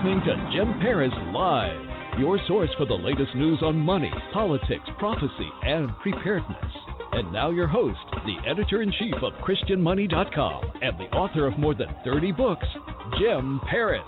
Listening to Jim Paris Live, your source for the latest news on money, politics, prophecy, and preparedness. And now your host, the editor in chief of ChristianMoney.com and the author of more than 30 books, Jim Paris.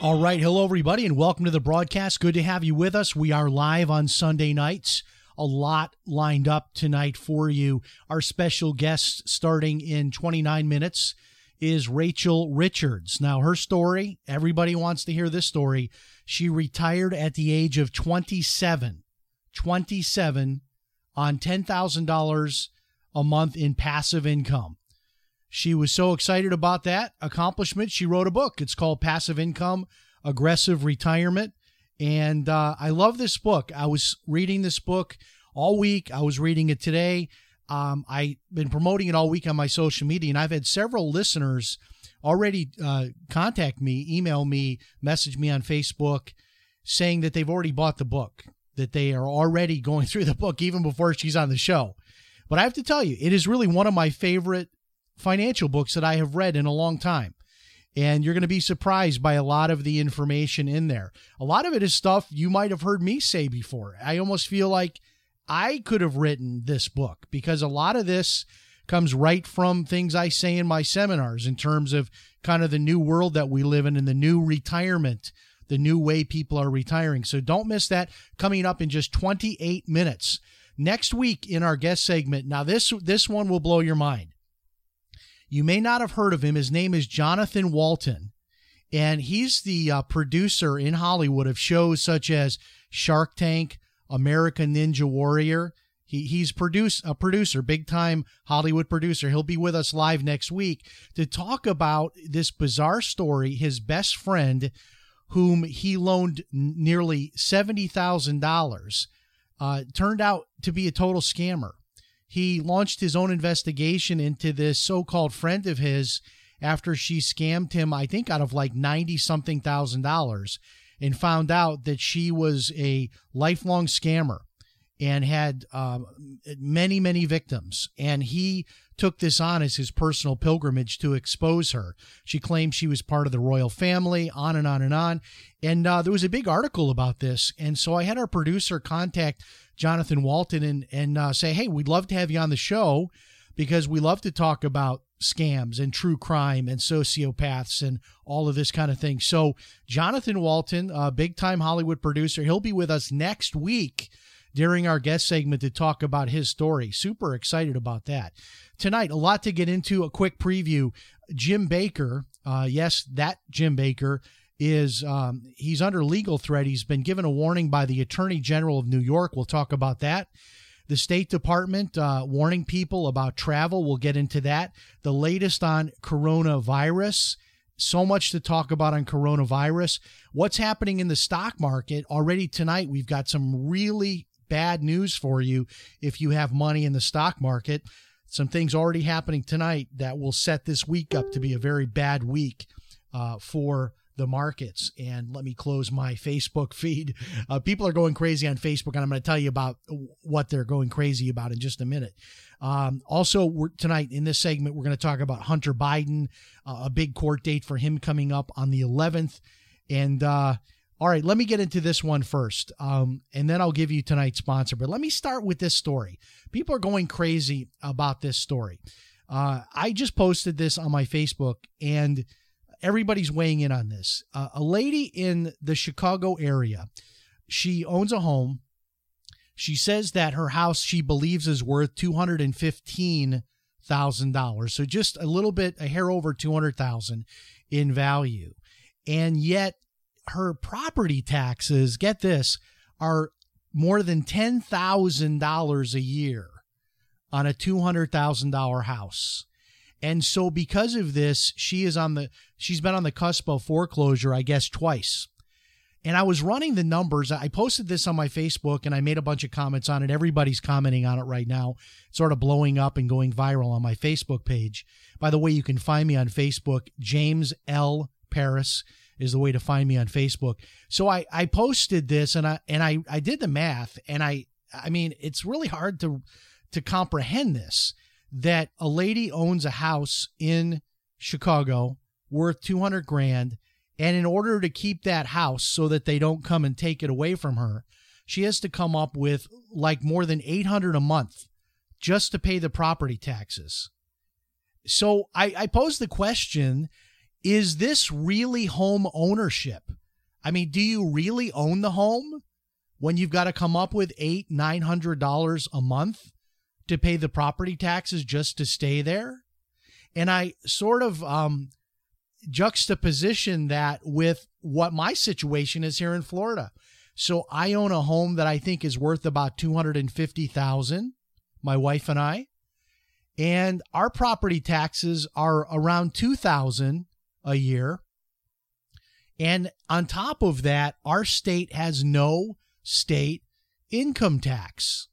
All right. Hello, everybody, and welcome to the broadcast. Good to have you with us. We are live on Sunday nights. A lot lined up tonight for you. Our special guest, starting in 29 minutes, is Rachel Richards. Now, her story, everybody wants to hear this story. She retired at the age of 27. 27 on $10,000 a month in passive income. She was so excited about that accomplishment, she wrote a book. It's called Passive Income Aggressive Retirement. And uh, I love this book. I was reading this book all week. I was reading it today. Um, I've been promoting it all week on my social media, and I've had several listeners already uh, contact me, email me, message me on Facebook saying that they've already bought the book, that they are already going through the book even before she's on the show. But I have to tell you, it is really one of my favorite financial books that I have read in a long time. And you're going to be surprised by a lot of the information in there. A lot of it is stuff you might have heard me say before. I almost feel like I could have written this book because a lot of this comes right from things I say in my seminars in terms of kind of the new world that we live in and the new retirement, the new way people are retiring. So don't miss that coming up in just 28 minutes. Next week in our guest segment. Now this this one will blow your mind. You may not have heard of him. His name is Jonathan Walton, and he's the uh, producer in Hollywood of shows such as Shark Tank, American Ninja Warrior. He, he's produce, a producer, big time Hollywood producer. He'll be with us live next week to talk about this bizarre story. His best friend, whom he loaned nearly $70,000, uh, turned out to be a total scammer he launched his own investigation into this so called friend of his after she scammed him, I think, out of like 90 something thousand dollars, and found out that she was a lifelong scammer and had uh, many, many victims. And he took this on as his personal pilgrimage to expose her. She claimed she was part of the royal family, on and on and on. And uh, there was a big article about this. And so I had our producer contact Jonathan Walton and, and uh, say, hey, we'd love to have you on the show because we love to talk about scams and true crime and sociopaths and all of this kind of thing. So, Jonathan Walton, a big time Hollywood producer, he'll be with us next week during our guest segment to talk about his story. Super excited about that. Tonight, a lot to get into. A quick preview. Jim Bakker, uh, yes, that Jim Bakker is um, he's under legal threat. He's been given a warning by the Attorney General of New York. We'll talk about that. The State Department uh, warning people about travel. We'll get into that. The latest on coronavirus. So much to talk about on coronavirus. What's happening in the stock market already tonight? We've got some really bad news for you if you have money in the stock market. Some things already happening tonight that will set this week up to be a very bad week uh, for the markets. And let me close my Facebook feed. Uh, people are going crazy on Facebook, and I'm going to tell you about what they're going crazy about in just a minute. Um, also, tonight in this segment, we're going to talk about Hunter Biden, uh, a big court date for him coming up on the 11th. And uh, all right, let me get into this one first, um, and then I'll give you tonight's sponsor. But let me start with this story. People are going crazy about this story. Uh, I just posted this on my Facebook, and everybody's weighing in on this. Uh, a lady in the Chicago area, she owns a home. She says that her house she believes is worth two hundred and fifteen thousand dollars, so just a little bit, a hair over two hundred thousand in value, and yet her property taxes, get this, are more than $10,000 a year. on a $200,000 house. And so because of this, she is on the she's been on the cusp of foreclosure, I guess twice. And I was running the numbers. I posted this on my Facebook and I made a bunch of comments on it. Everybody's commenting on it right now, sort of blowing up and going viral on my Facebook page. By the way, you can find me on Facebook. James L. Paris is the way to find me on Facebook. So I, I posted this and I and I, I did the math and I I mean it's really hard to to comprehend this that a lady owns a house in Chicago worth 200 grand and in order to keep that house so that they don't come and take it away from her she has to come up with like more than 800 a month just to pay the property taxes. So i, I pose the question is this really home ownership? I mean do you really own the home when you've got to come up with eight nine hundred dollars a month to pay the property taxes just to stay there. And I sort of um, juxtaposition that with what my situation is here in Florida. So I own a home that I think is worth about 250,000, my wife and I. And our property taxes are around 2,000 a year. And on top of that, our state has no state income tax.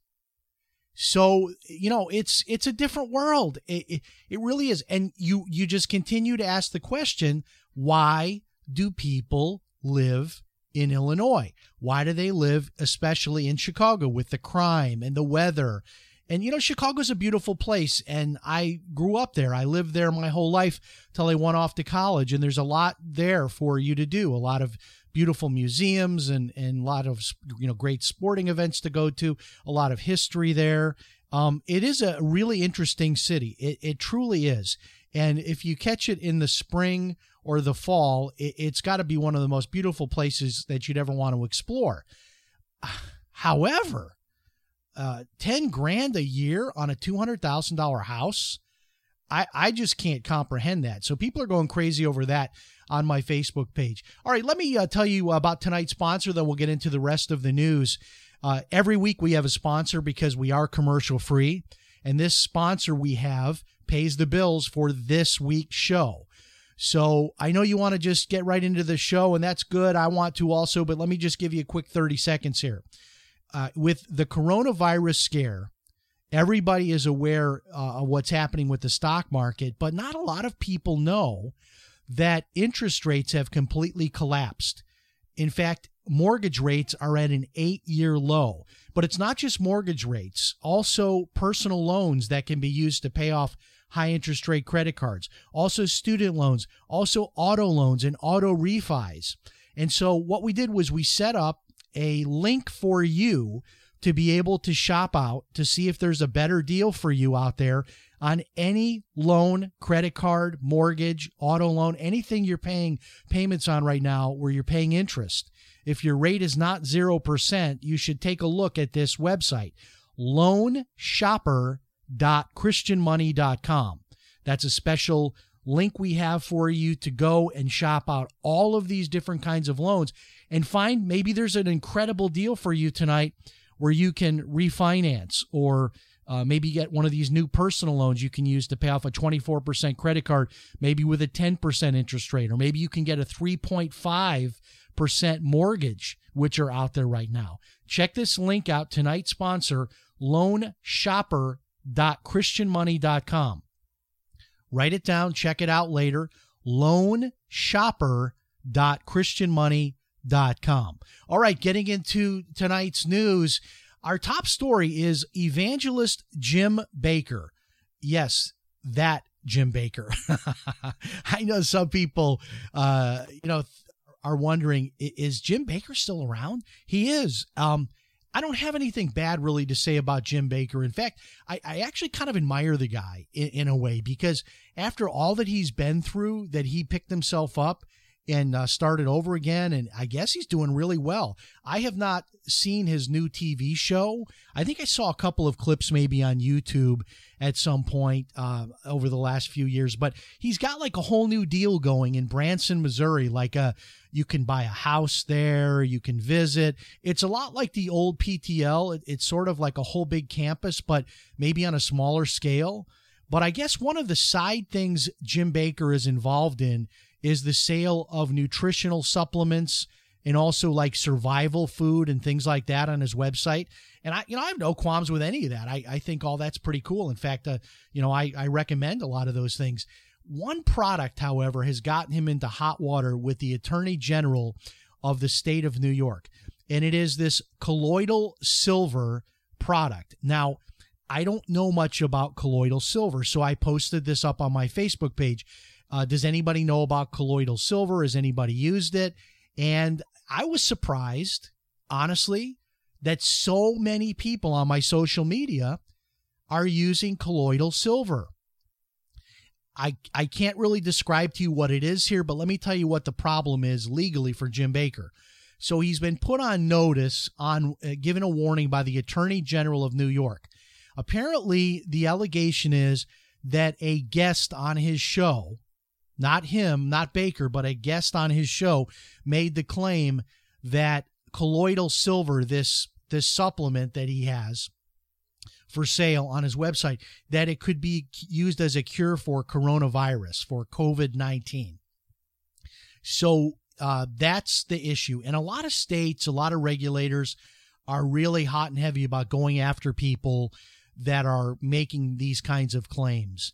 So you know it's it's a different world. It, it, it really is, and you you just continue to ask the question: Why do people live in Illinois? Why do they live, especially in Chicago, with the crime and the weather? And you know, Chicago's a beautiful place, and I grew up there. I lived there my whole life till I went off to college, and there's a lot there for you to do. A lot of beautiful museums and and a lot of you know great sporting events to go to. A lot of history there. Um, it is a really interesting city. It, it truly is. And if you catch it in the spring or the fall, it, it's got to be one of the most beautiful places that you'd ever want to explore. However, uh, 10 grand a year on a $200,000 house, I, I just can't comprehend that. So people are going crazy over that on my Facebook page. All right, let me uh, tell you about tonight's sponsor, then we'll get into the rest of the news. Uh, every week we have a sponsor because we are commercial free, and this sponsor we have pays the bills for this week's show. So I know you want to just get right into the show, and that's good. I want to also, but let me just give you a quick 30 seconds here. Uh, with the coronavirus scare, everybody is aware uh, of what's happening with the stock market, but not a lot of people know that interest rates have completely collapsed. In fact, mortgage rates are at an eight year low. But it's not just mortgage rates, also personal loans that can be used to pay off high interest rate credit cards, also student loans, also auto loans and auto refis. And so what we did was we set up a link for you to be able to shop out to see if there's a better deal for you out there on any loan, credit card, mortgage, auto loan, anything you're paying payments on right now where you're paying interest. If your rate is not 0%, you should take a look at this website, loanshopper.christianmoney.com. That's a special link we have for you to go and shop out all of these different kinds of loans and find maybe there's an incredible deal for you tonight where you can refinance or uh, maybe get one of these new personal loans you can use to pay off a 24% credit card, maybe with a 10% interest rate, or maybe you can get a 3.5% mortgage, which are out there right now. Check this link out. Tonight's sponsor, loanshopper.christianmoney.com. Write it down, check it out later. Loanshopper.christianmoney.com. All right, getting into tonight's news. Our top story is evangelist Jim Bakker. Yes, that Jim Bakker. I know some people, uh, you know, are wondering is Jim Bakker still around? He is. Um, I don't have anything bad really to say about Jim Bakker. In fact, I, I actually kind of admire the guy in, in, a way because after all that he's been through, that he picked himself up and uh, started over again. And I guess he's doing really well. I have not seen his new TV show. I think I saw a couple of clips maybe on YouTube at some point uh, over the last few years, but he's got like a whole new deal going in Branson, Missouri. Like a, uh, you can buy a house there, you can visit. It's a lot like the old PTL. It, it's sort of like a whole big campus, but maybe on a smaller scale. But I guess one of the side things Jim Bakker is involved in is the sale of nutritional supplements and also like survival food and things like that on his website. And I, you know, I have no qualms with any of that. I, I think all that's pretty cool. In fact, uh, you know, I, I recommend a lot of those things. One product, however, has gotten him into hot water with the Attorney General of the state of New York, and it is this colloidal silver product. Now, I don't know much about colloidal silver, so I posted this up on my Facebook page. Uh, does anybody know about colloidal silver? Has anybody used it? And I was surprised, honestly, that so many people on my social media are using colloidal silver. I, I can't really describe to you what it is here, but let me tell you what the problem is legally for Jim Bakker. So he's been put on notice on uh, given a warning by the Attorney General of New York Apparently, the allegation is that a guest on his show, not him, not Bakker, but a guest on his show, made the claim that colloidal silver, this this supplement that he has for sale on his website, that it could be used as a cure for coronavirus, for COVID 19. So uh, that's the issue. And a lot of states, a lot of regulators are really hot and heavy about going after people that are making these kinds of claims.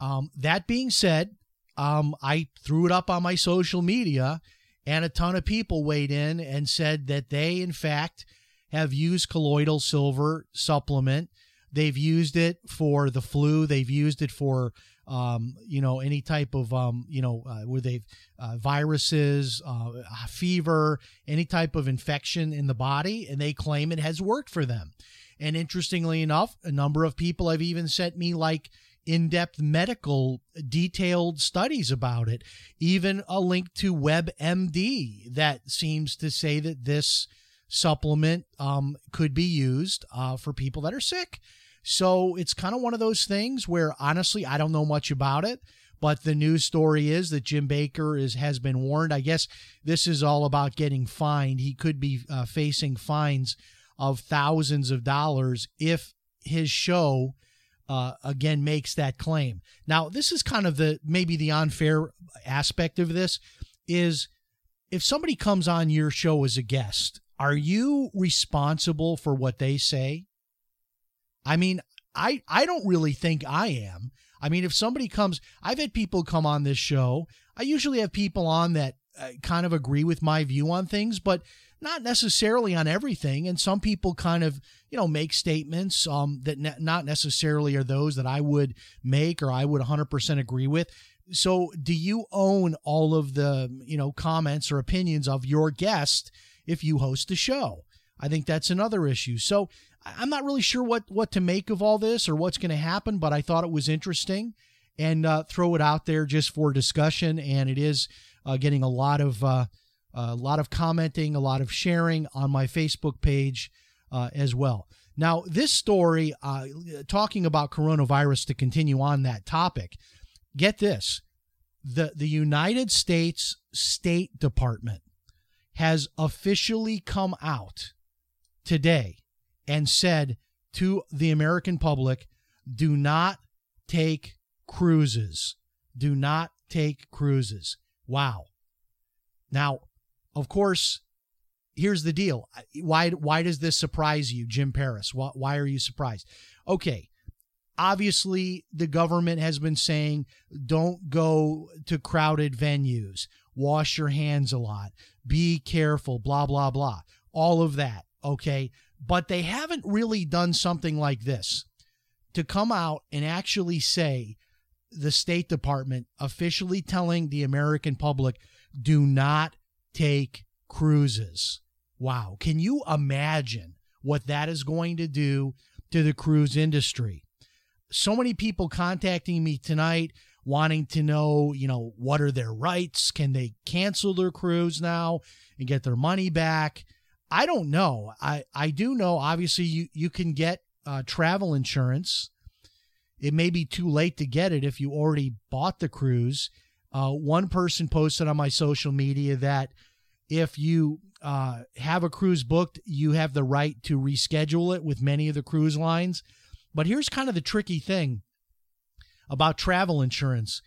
Um, that being said, um, I threw it up on my social media, and a ton of people weighed in and said that they, in fact, have used colloidal silver supplement. They've used it for the flu. They've used it for um, you know any type of um, you know uh, where they've uh, viruses, uh, fever, any type of infection in the body, and they claim it has worked for them. And interestingly enough, a number of people have even sent me like in depth medical detailed studies about it, even a link to WebMD that seems to say that this supplement um, could be used uh, for people that are sick. So it's kind of one of those things where honestly, I don't know much about it. But the news story is that Jim Bakker is has been warned. I guess this is all about getting fined. He could be uh, facing fines of thousands of dollars if his show uh, again makes that claim. Now, this is kind of the maybe the unfair aspect of this is if somebody comes on your show as a guest, are you responsible for what they say? I mean, I I don't really think I am. I mean, if somebody comes, I've had people come on this show. I usually have people on that kind of agree with my view on things, but not necessarily on everything. And some people kind of, you know, make statements um, that ne- not necessarily are those that I would make or I would 100% agree with. So, do you own all of the, you know, comments or opinions of your guest if you host a show? I think that's another issue. So, I'm not really sure what what to make of all this or what's going to happen, but I thought it was interesting and uh, throw it out there just for discussion. And it is uh, getting a lot of uh, a lot of commenting, a lot of sharing on my Facebook page uh, as well. Now, this story, uh, talking about coronavirus to continue on that topic, get this the, the United States State Department has officially come out today and said to the American public do not take cruises. Do not take cruises. Wow. Now, of course, here's the deal. Why why does this surprise you, Jim Paris? Why, why are you surprised? Okay. Obviously, the government has been saying don't go to crowded venues, wash your hands a lot, be careful, blah, blah, blah. All of that. Okay. But they haven't really done something like this to come out and actually say the State Department officially telling the American public do not take cruises. Wow. Can you imagine what that is going to do to the cruise industry? So many people contacting me tonight wanting to know, you know, what are their rights? Can they cancel their cruise now and get their money back? I don't know. I, I do know, obviously, you, you can get uh, travel insurance. It may be too late to get it if you already bought the cruise. Uh, one person posted on my social media that if you uh, have a cruise booked, you have the right to reschedule it with many of the cruise lines. But here's kind of the tricky thing about travel insurance.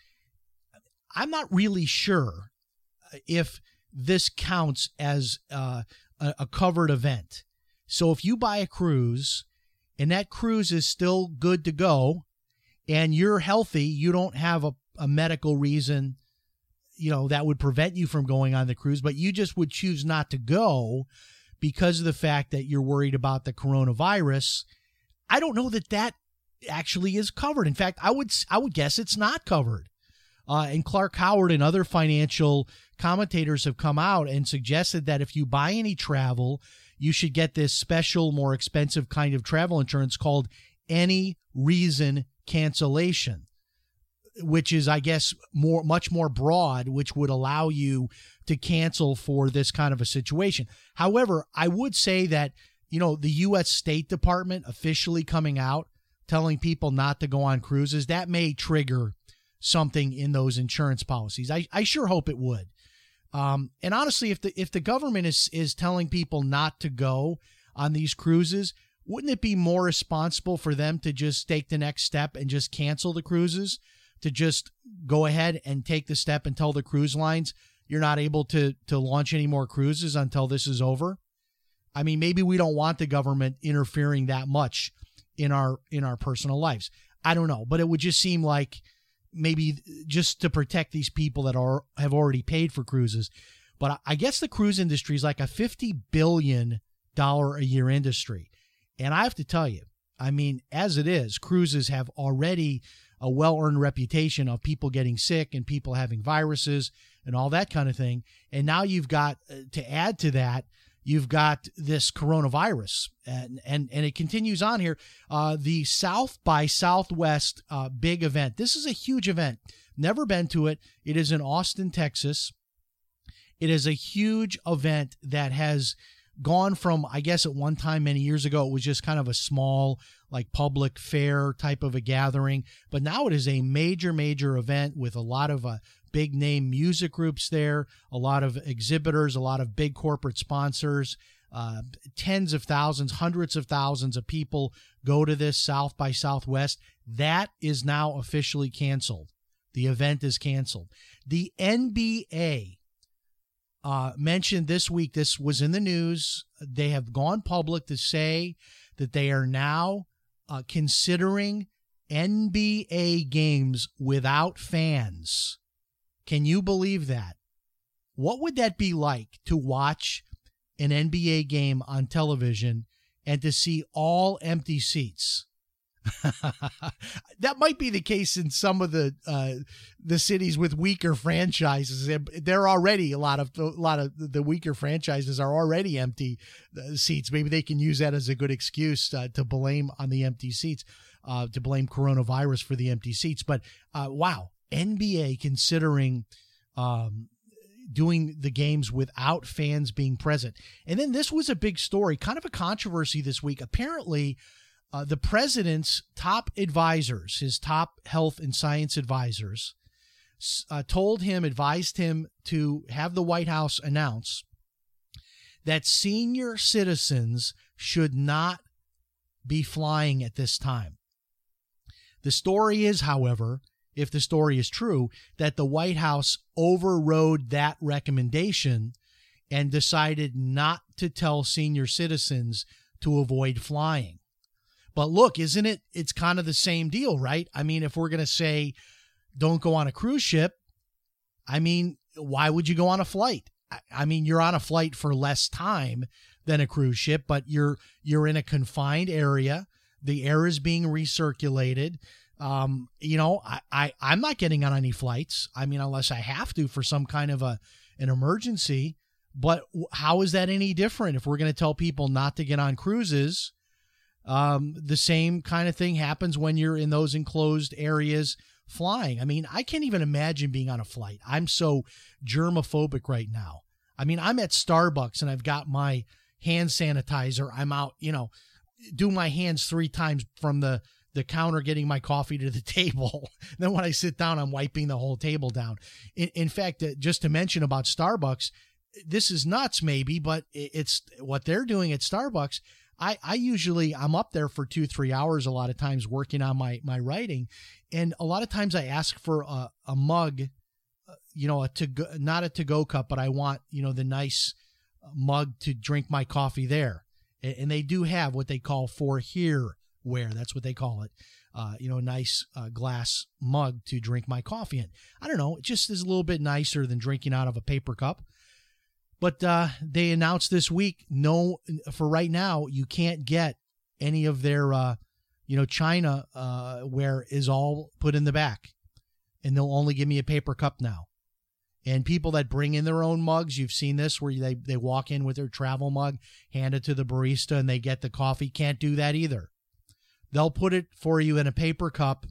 I'm not really sure if this counts as uh, a, a covered event. So if you buy a cruise and that cruise is still good to go and you're healthy, you don't have a, a medical reason, you know, that would prevent you from going on the cruise, but you just would choose not to go because of the fact that you're worried about the coronavirus. I don't know that that actually is covered. In fact, I would I would guess it's not covered. Uh, and Clark Howard and other financial commentators have come out and suggested that if you buy any travel, you should get this special, more expensive kind of travel insurance called any reason cancellation, which is, I guess, more much more broad, which would allow you to cancel for this kind of a situation. However, I would say that you know the U.S. State Department officially coming out telling people not to go on cruises that may trigger something in those insurance policies. I, I sure hope it would. Um, and honestly, if the if the government is is telling people not to go on these cruises, wouldn't it be more responsible for them to just take the next step and just cancel the cruises? To just go ahead and take the step and tell the cruise lines you're not able to to launch any more cruises until this is over. I mean, maybe we don't want the government interfering that much in our in our personal lives. I don't know, but it would just seem like maybe just to protect these people that are have already paid for cruises. But I guess the cruise industry is like a fifty billion dollar a year industry, and I have to tell you, I mean, as it is, cruises have already a well earned reputation of people getting sick and people having viruses and all that kind of thing. And now you've got uh, to add to that you've got this coronavirus. And and, and it continues on here. Uh, the south by southwest uh, big event. This is a huge event. Never been to it. It is in austin texas. It is a huge event that has gone from i guess at one time many years ago it was just kind of a small like public fair type of a gathering but now it is a major major event with a lot of uh, big name music groups there, a lot of exhibitors, a lot of big corporate sponsors. Uh, tens of thousands, hundreds of thousands of people go to this South by Southwest. That is now officially canceled. The event is canceled. The NBA uh, mentioned this week, this was in the news. They have gone public to say that they are now uh, considering NBA games without fans. Can you believe that? What would that be like to watch an NBA game on television and to see all empty seats? that might be the case in some of the uh, the cities with weaker franchises. There are already a lot of a lot of the weaker franchises are already empty uh, seats. Maybe they can use that as a good excuse uh, to blame on the empty seats, uh, to blame coronavirus for the empty seats. But uh, wow, NBA considering um, doing the games without fans being present. And then this was a big story, kind of a controversy this week. Apparently, uh, the president's top advisors, his top health and science advisors, uh, told him, advised him to have the White House announce that senior citizens should not be flying at this time. The story is, however, if the story is true, that the White House overrode that recommendation and decided not to tell senior citizens to avoid flying. But look, isn't it? It's kind of the same deal, right? I mean, if we're going to say don't go on a cruise ship, I mean, why would you go on a flight? I mean, you're on a flight for less time than a cruise ship, but you're you're in a confined area. The air is being recirculated. Um, you know, I, I I'm not getting on any flights. I mean, unless I have to for some kind of a an emergency. But how is that any different if we're going to tell people not to get on cruises? Um, the same kind of thing happens when you're in those enclosed areas flying. I mean, I can't even imagine being on a flight. I'm so germophobic right now. I mean, I'm at Starbucks and I've got my hand sanitizer. I'm out, you know, do my hands three times from the the counter getting my coffee to the table. then when I sit down, I'm wiping the whole table down. In, in fact, uh, just to mention about Starbucks, this is nuts, maybe, but it's what they're doing at Starbucks. I, I usually I'm up there for two three hours a lot of times working on my my writing, and a lot of times I ask for a, a mug, uh, you know, a to go, not a to go cup, but I want you know the nice mug to drink my coffee there, and, and they do have what they call for here ware. That's what they call it. Uh, you know, a nice uh, glass mug to drink my coffee in. I don't know. It just is a little bit nicer than drinking out of a paper cup. But uh, they announced this week, no, for right now, you can't get any of their, uh, you know, China uh, ware is all put in the back, and they'll only give me a paper cup now. And people that bring in their own mugs, you've seen this where they, they walk in with their travel mug, hand it to the barista, and they get the coffee. Can't do that either. They'll put it for you in a paper cup,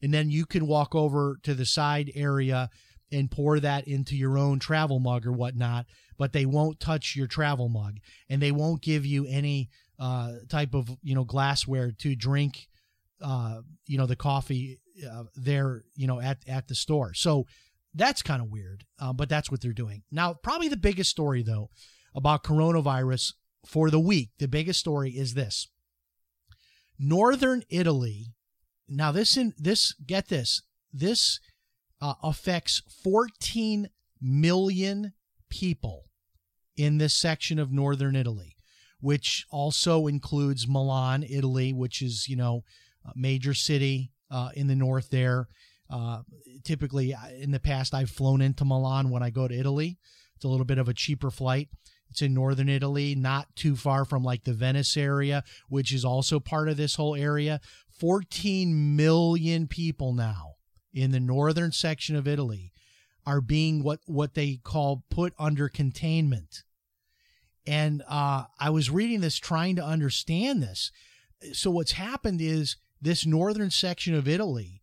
and then you can walk over to the side area and pour that into your own travel mug or whatnot, but they won't touch your travel mug and they won't give you any uh, type of you know glassware to drink uh, you know the coffee uh, there you know at at the store. So that's kind of weird, uh, but that's what they're doing now. Probably the biggest story though about coronavirus for the week. The biggest story is this: Northern Italy. Now this in this get this this uh, affects 14 million people in this section of northern Italy, which also includes Milan, Italy, which is, you know, a major city uh, in the north there. Uh, typically, in the past, I've flown into Milan when I go to Italy. It's a little bit of a cheaper flight. It's in northern Italy, not too far from like the Venice area, which is also part of this whole area. 14 million people now in the northern section of Italy are being what what they call put under containment. And uh, I was reading this, trying to understand this. So what's happened is this northern section of Italy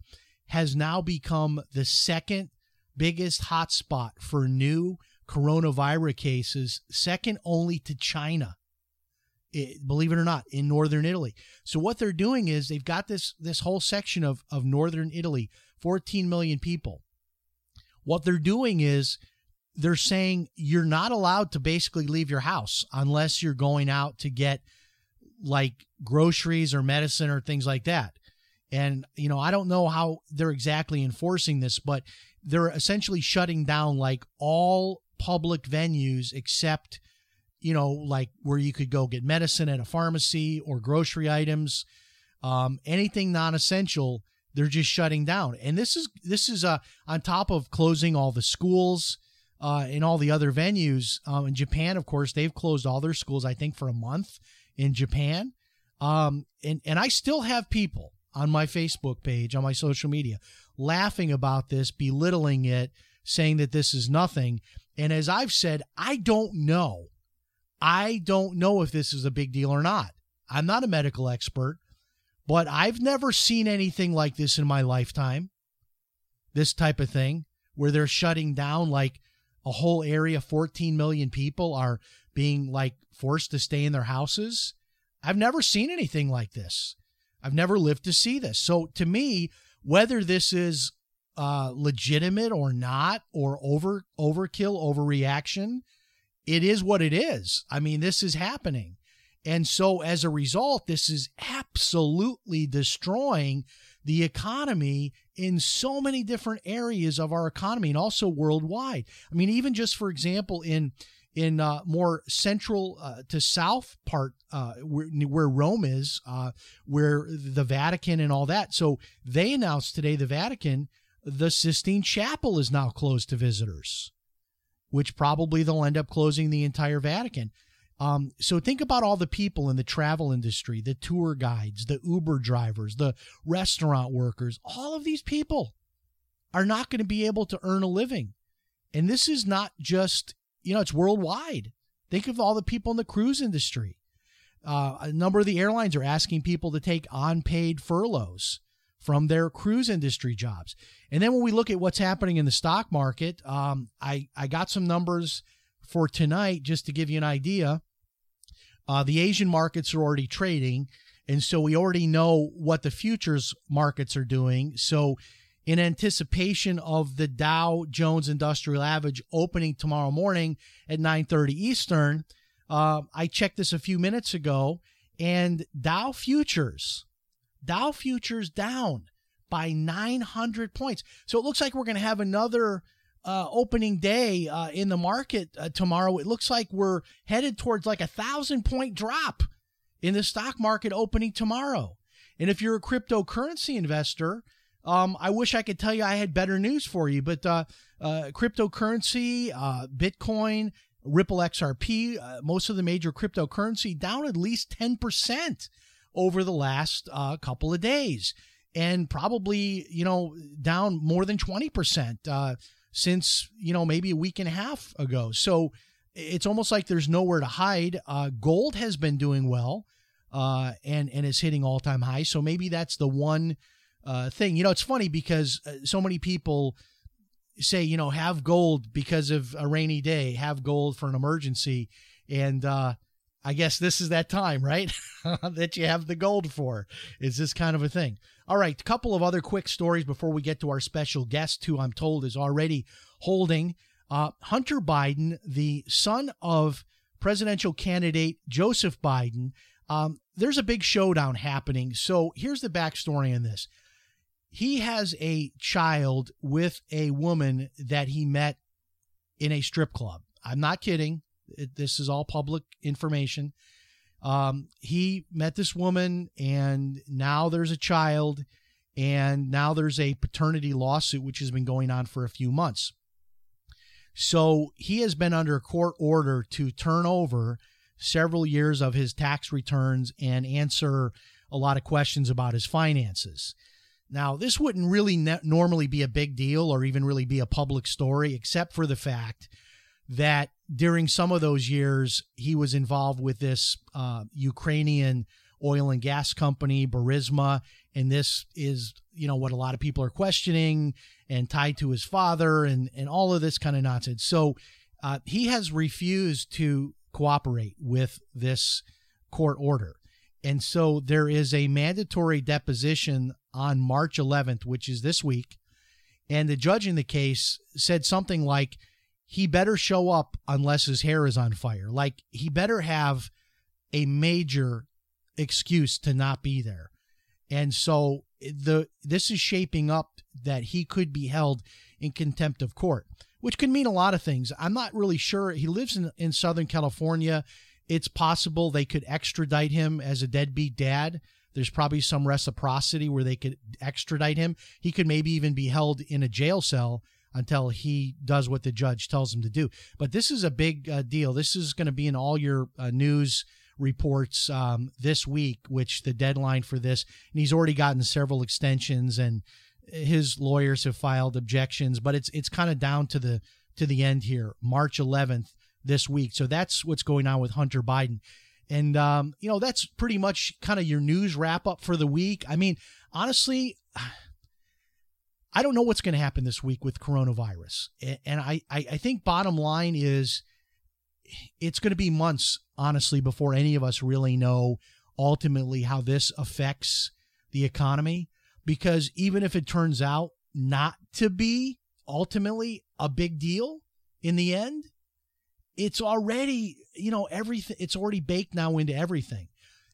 has now become the second biggest hotspot for new coronavirus cases, second only to China. It, believe it or not, in northern Italy. So what they're doing is they've got this this whole section of of northern Italy 14 million people. What they're doing is they're saying you're not allowed to basically leave your house unless you're going out to get like groceries or medicine or things like that. And, you know, I don't know how they're exactly enforcing this, but they're essentially shutting down like all public venues except, you know, like where you could go get medicine at a pharmacy or grocery items. Um, anything non essential they're just shutting down. And this is this is uh, on top of closing all the schools uh, all the other venues. Um, in Japan, of course, they've closed all their schools. I think for a month in Japan. Um, and and I still have people on my Facebook page, on my social media, laughing about this, belittling it, saying that this is nothing. And as I've said, I don't know. I don't know if this is a big deal or not. I'm not a medical expert. But I've never seen anything like this in my lifetime. This type of thing where they're shutting down like a whole area, 14 million people are being like forced to stay in their houses. I've never seen anything like this. I've never lived to see this. So to me, whether this is uh, legitimate or not, or over overkill, overreaction, it is what it is. I mean, this is happening. And so, as a result, this is absolutely destroying the economy in so many different areas of our economy and also worldwide. I mean, even just for example, in in uh, more central uh, to south part uh, where, where, Rome is, uh, where the Vatican and all that. So they announced today, the Vatican, the Sistine Chapel is now closed to visitors, which probably they'll end up closing the entire Vatican. Um, so think about all the people in the travel industry, the tour guides, the Uber drivers, the restaurant workers. All of these people are not going to be able to earn a living. And this is not just, you know, it's worldwide. Think of all the people in the cruise industry. Uh, a number of the airlines are asking people to take unpaid furloughs from their cruise industry jobs. And then when we look at what's happening in the stock market, um, I, I got some numbers for tonight just to give you an idea. Uh, the Asian markets are already trading, and so we already know what the futures markets are doing. So, in anticipation of the Dow Jones Industrial Average opening tomorrow morning at 9:30 Eastern, uh, I checked this a few minutes ago, and Dow futures, Dow futures down by 900 points. So it looks like we're going to have another uh, opening day uh, in the market uh, tomorrow. It looks like we're headed towards like a thousand point drop in the stock market opening tomorrow. And if you're a cryptocurrency investor, um, I wish I could tell you I had better news for you, but uh, uh, cryptocurrency, uh, Bitcoin, Ripple XRP, uh, most of the major cryptocurrency down at least 10% over the last uh, couple of days. And probably, you know, down more than 20% uh, since, you know, maybe a week and a half ago. So it's almost like there's nowhere to hide. Uh, gold has been doing well uh, and, and is hitting all time highs. So maybe that's the one uh, thing. You know, it's funny because so many people say, you know, have gold because of a rainy day, have gold for an emergency. And uh, I guess this is that time, right? that you have the gold for. Is this kind of a thing? All right, a couple of other quick stories before we get to our special guest, who I'm told is already holding. Uh, Hunter Biden, the son of presidential candidate Joseph Biden, um, there's a big showdown happening. So here's the backstory on this he has a child with a woman that he met in a strip club. I'm not kidding. It, this is all public information. Um, he met this woman, and now there's a child, and now there's a paternity lawsuit which has been going on for a few months. So he has been under a court order to turn over several years of his tax returns and answer a lot of questions about his finances. Now, this wouldn't really ne- normally be a big deal or even really be a public story, except for the fact that during some of those years, he was involved with this uh, Ukrainian oil and gas company, Burisma. And this is, you know, what a lot of people are questioning and tied to his father and, and all of this kind of nonsense. So uh, he has refused to cooperate with this court order. And so there is a mandatory deposition on March 11th, which is this week. And the judge in the case said something like, he better show up unless his hair is on fire. Like, he better have a major excuse to not be there. And so the this is shaping up that he could be held in contempt of court, which could mean a lot of things. I'm not really sure. He lives in, in Southern California. It's possible they could extradite him as a deadbeat dad. There's probably some reciprocity where they could extradite him. He could maybe even be held in a jail cell until he does what the judge tells him to do. But this is a big uh, deal. This is going to be in all your uh, news reports um, this week, which the deadline for this, and he's already gotten several extensions, and his lawyers have filed objections. But it's it's kind of down to the to the end here, March 11th this week. So that's what's going on with Hunter Biden. And, um, you know, that's pretty much kind of your news wrap up for the week. I mean, honestly, I don't know what's going to happen this week with coronavirus. And I, I think bottom line is it's going to be months, honestly, before any of us really know ultimately how this affects the economy. Because even if it turns out not to be ultimately a big deal in the end, it's already, you know, everything, it's already baked now into everything.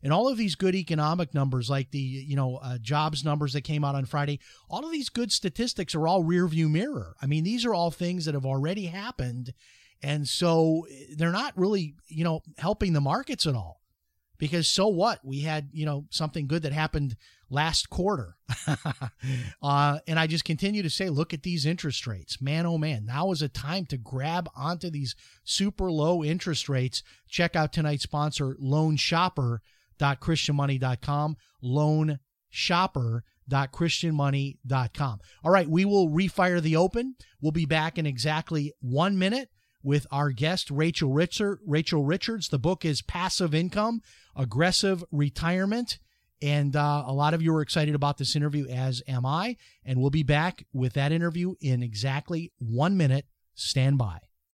And all of these good economic numbers, like the, you know, uh, jobs numbers that came out on Friday, all of these good statistics are all rear view mirror. I mean, these are all things that have already happened. And so eh, they're not really, you know, helping the markets at all because so what? We had, you know, something good that happened last quarter. uh, and I just continue to say, look at these interest rates. Man, oh man, now is a time to grab onto these super low interest rates. Check out tonight's sponsor, loanshopper.christianmoney.com. Loan shopper shopper.christianmoney.com. All right, we will refire the open. We'll be back in exactly one minute with our guest, Rachel Richard, Rachel Richards. The book is Passive Income, Aggressive Retirement. And uh, a lot of you are excited about this interview, as am I. And we'll be back with that interview in exactly one minute. Stand by.